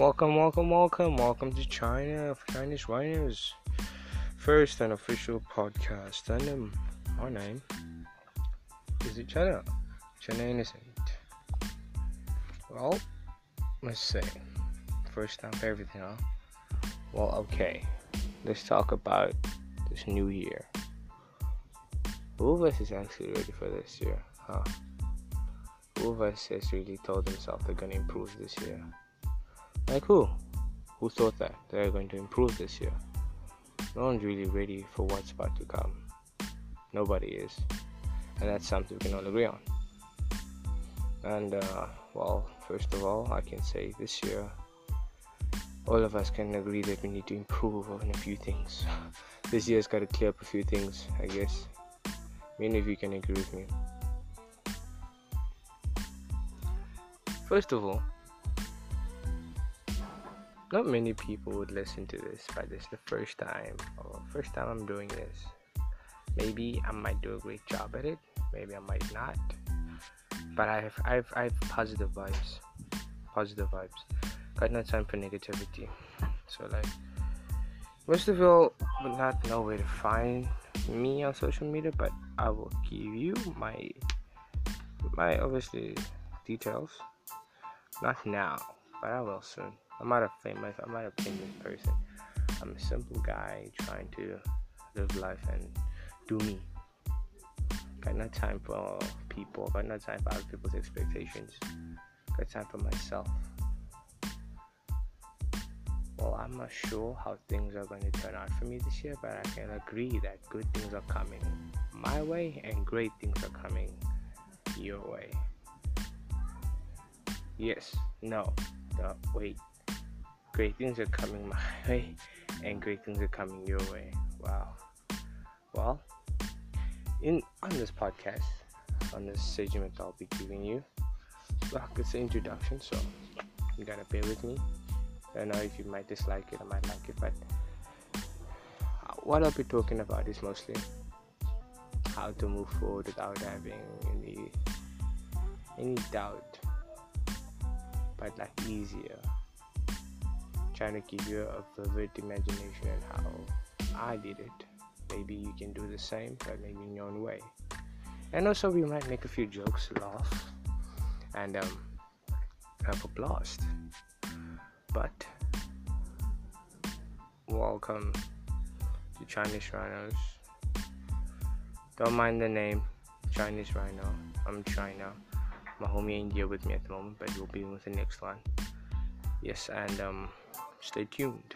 Welcome, welcome, welcome, welcome to China of Chinese Rhinos. First an official podcast, and um, our name is China? China Innocent. Well, let's see. First for everything, huh? Well, okay. Let's talk about this new year. Who of us is actually ready for this year, huh? Who of us has really told themselves they're gonna improve this year? Like who? Who thought that they're going to improve this year? No one's really ready for what's about to come. Nobody is. And that's something we can all agree on. And, uh, well, first of all, I can say this year, all of us can agree that we need to improve on a few things. this year's got to clear up a few things, I guess. Many of you can agree with me. First of all, not many people would listen to this, but this is the first time, or first time I'm doing this. Maybe I might do a great job at it, maybe I might not. But I have, I have, I have positive vibes, positive vibes. Got no time for negativity. So like, most of y'all would not know where to find me on social media, but I will give you my, my obviously details. Not now, but I will soon. I'm not a famous, I'm not a famous person. I'm a simple guy trying to live life and do me. Got no time for people. Got no time for other people's expectations. Got time for myself. Well, I'm not sure how things are going to turn out for me this year, but I can agree that good things are coming my way and great things are coming your way. Yes, no, no, wait great things are coming my way and great things are coming your way. Wow. Well, in on this podcast, on this segment I'll be giving you, well, it's an introduction, so you gotta bear with me. I know if you might dislike it, I might like it, but what I'll be talking about is mostly how to move forward without having any any doubt, but like easier trying to give you a vivid imagination and how I did it. Maybe you can do the same, but maybe in your own way. And also, we might make a few jokes, laugh, and um, have a blast. But welcome to Chinese Rhinos. Don't mind the name, Chinese Rhino. I'm China. My homie India with me at the moment, but we'll be with the next one. Yes, and um, Stay tuned.